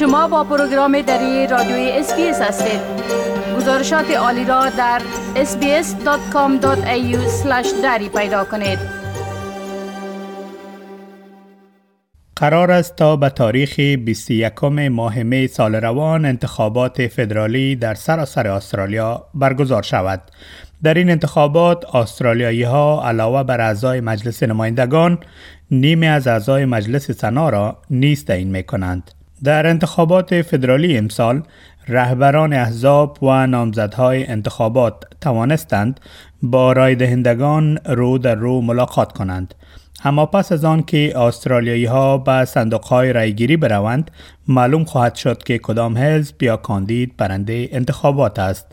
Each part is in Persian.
شما با پروگرام دری رادیوی SBS هستید گزارشات عالی را در sbs.com.au دری پیدا کنید قرار است تا به تاریخ 21 ماه می سال روان انتخابات فدرالی در سراسر استرالیا برگزار شود. در این انتخابات استرالیایی ها علاوه بر اعضای مجلس نمایندگان نیمه از اعضای مجلس سنا را نیز تعیین می کنند. در انتخابات فدرالی امسال رهبران احزاب و نامزدهای انتخابات توانستند با رای دهندگان رو در رو ملاقات کنند. اما پس از آن که استرالیایی ها به صندوق های رایگیری بروند معلوم خواهد شد که کدام حزب یا کاندید برنده انتخابات است.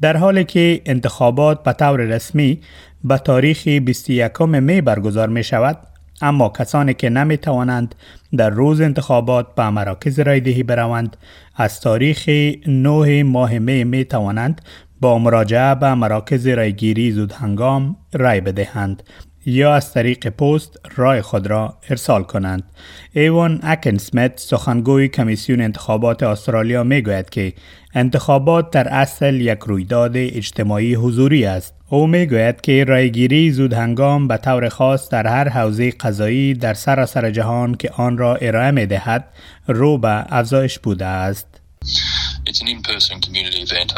در حالی که انتخابات به طور رسمی به تاریخ 21 می برگزار می شود اما کسانی که نمی توانند در روز انتخابات به مراکز رایدهی بروند از تاریخ 9 ماه می می توانند با مراجعه به مراکز رایگیری زود هنگام رای بدهند. یا از طریق پست رای خود را ارسال کنند. ایوان اکن سمیت سخنگوی کمیسیون انتخابات استرالیا می گوید که انتخابات در اصل یک رویداد اجتماعی حضوری است. او می گوید که رایگیری زود هنگام به طور خاص در هر حوزه قضایی در سراسر جهان که آن را ارائه می دهد رو به افزایش بوده است. It's an in-person community event.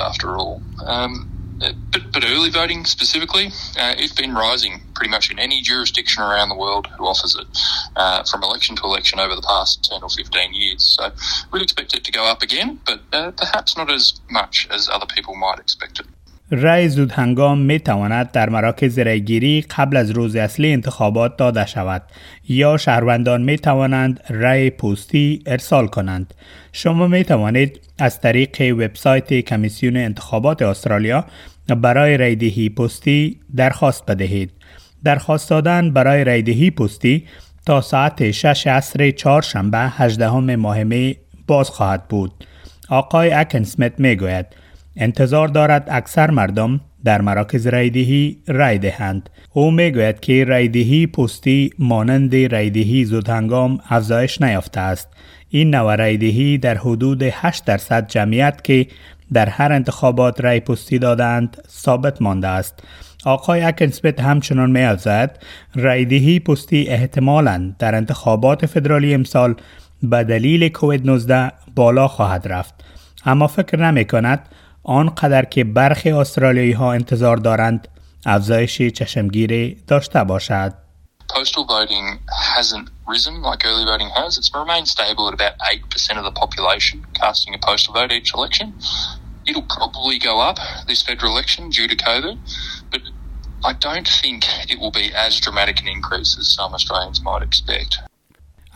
Um, but, but early voting specifically, uh, it's been rising pretty much in any jurisdiction around the world who offers it uh, from election to election over the past 10 or 15 years. So we'd expect it to go up again, but uh, perhaps not as much as other people might expect it. رای زود هنگام می تواند در مراکز رایگیری قبل از روز اصلی انتخابات داده شود یا شهروندان می توانند رای پستی ارسال کنند. شما می توانید از طریق وبسایت کمیسیون انتخابات استرالیا برای رایدهی پستی درخواست بدهید. درخواست دادن برای رایدهی پستی تا ساعت 6 عصر چهارشنبه 18 ماه می باز خواهد بود. آقای اکن سمیت می گوید انتظار دارد اکثر مردم در مراکز رایدهی رای دهند. او می گوید که رایدهی پستی مانند رایدهی زودهنگام افزایش نیافته است. این نوع رایدهی در حدود 8 درصد جمعیت که در هر انتخابات رای پستی دادند ثابت مانده است. آقای اکنسپت همچنان می افزاید رایدهی پستی احتمالاً در انتخابات فدرالی امسال به دلیل کووید 19 بالا خواهد رفت. اما فکر نمی کند آنقدر که برخی استرالیایی ها انتظار دارند افزایش چشمگیری داشته باشد. Postal voting hasn't risen like early voting has. It's remained stable at about 8% of the population casting a postal vote each election. It'll probably go up this federal election due to COVID, but I don't think it will be as dramatic an increase as some Australians might expect.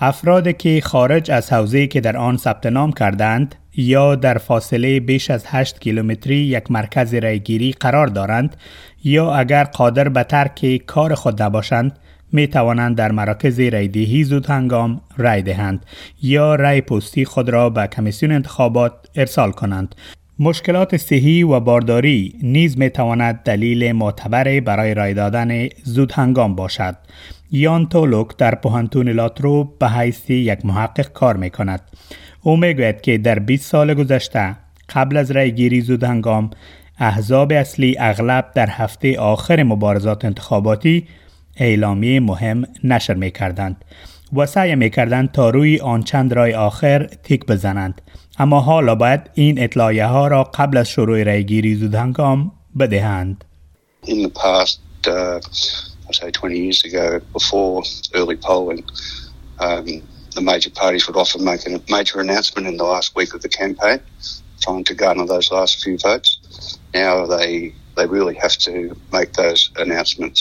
افرادی که خارج از حوزه که در آن ثبت نام کردند یا در فاصله بیش از 8 کیلومتری یک مرکز رایگیری قرار دارند یا اگر قادر به ترک کار خود نباشند می توانند در مراکز رایدهی زود هنگام رای دهند یا رای پستی خود را به کمیسیون انتخابات ارسال کنند. مشکلات صحی و بارداری نیز می تواند دلیل معتبر برای رای دادن زود هنگام باشد. یان تولوک در پوهنتون لاترو به حیث یک محقق کار می کند. او می‌گوید که در 20 سال گذشته قبل از رای گیری زود هنگام احزاب اصلی اغلب در هفته آخر مبارزات انتخاباتی اعلامیه مهم نشر می کردند و سعی می کردند تا روی آن چند رای آخر تیک بزنند اما حالا باید این اطلاعیه ها را قبل از شروع رای گیری زود هنگام بدهند. In the past, uh, say 20 years ago, before early polling, um, the major parties would often make a major announcement in the last week of the campaign, trying to garner those last few votes. Now they they really have to make those announcements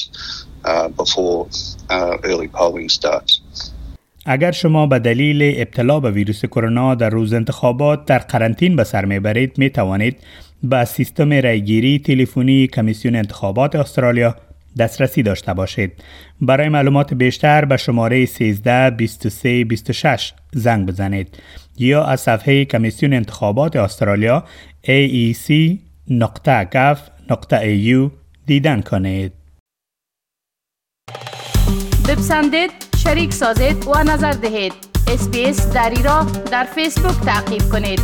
uh, before uh, early polling starts. اگر شما به دلیل ابتلا به ویروس کرونا در روز انتخابات در قرنطین به سر میبرید می توانید به سیستم رایگیری تلفنی کمیسیون انتخابات استرالیا دسترسی داشته باشید. برای معلومات بیشتر به شماره 13 23 26 زنگ بزنید یا از صفحه کمیسیون انتخابات استرالیا aec.gov.au دیدن کنید. بپسندید، شریک سازید و نظر دهید. اسپیس دری را در فیسبوک تعقیب کنید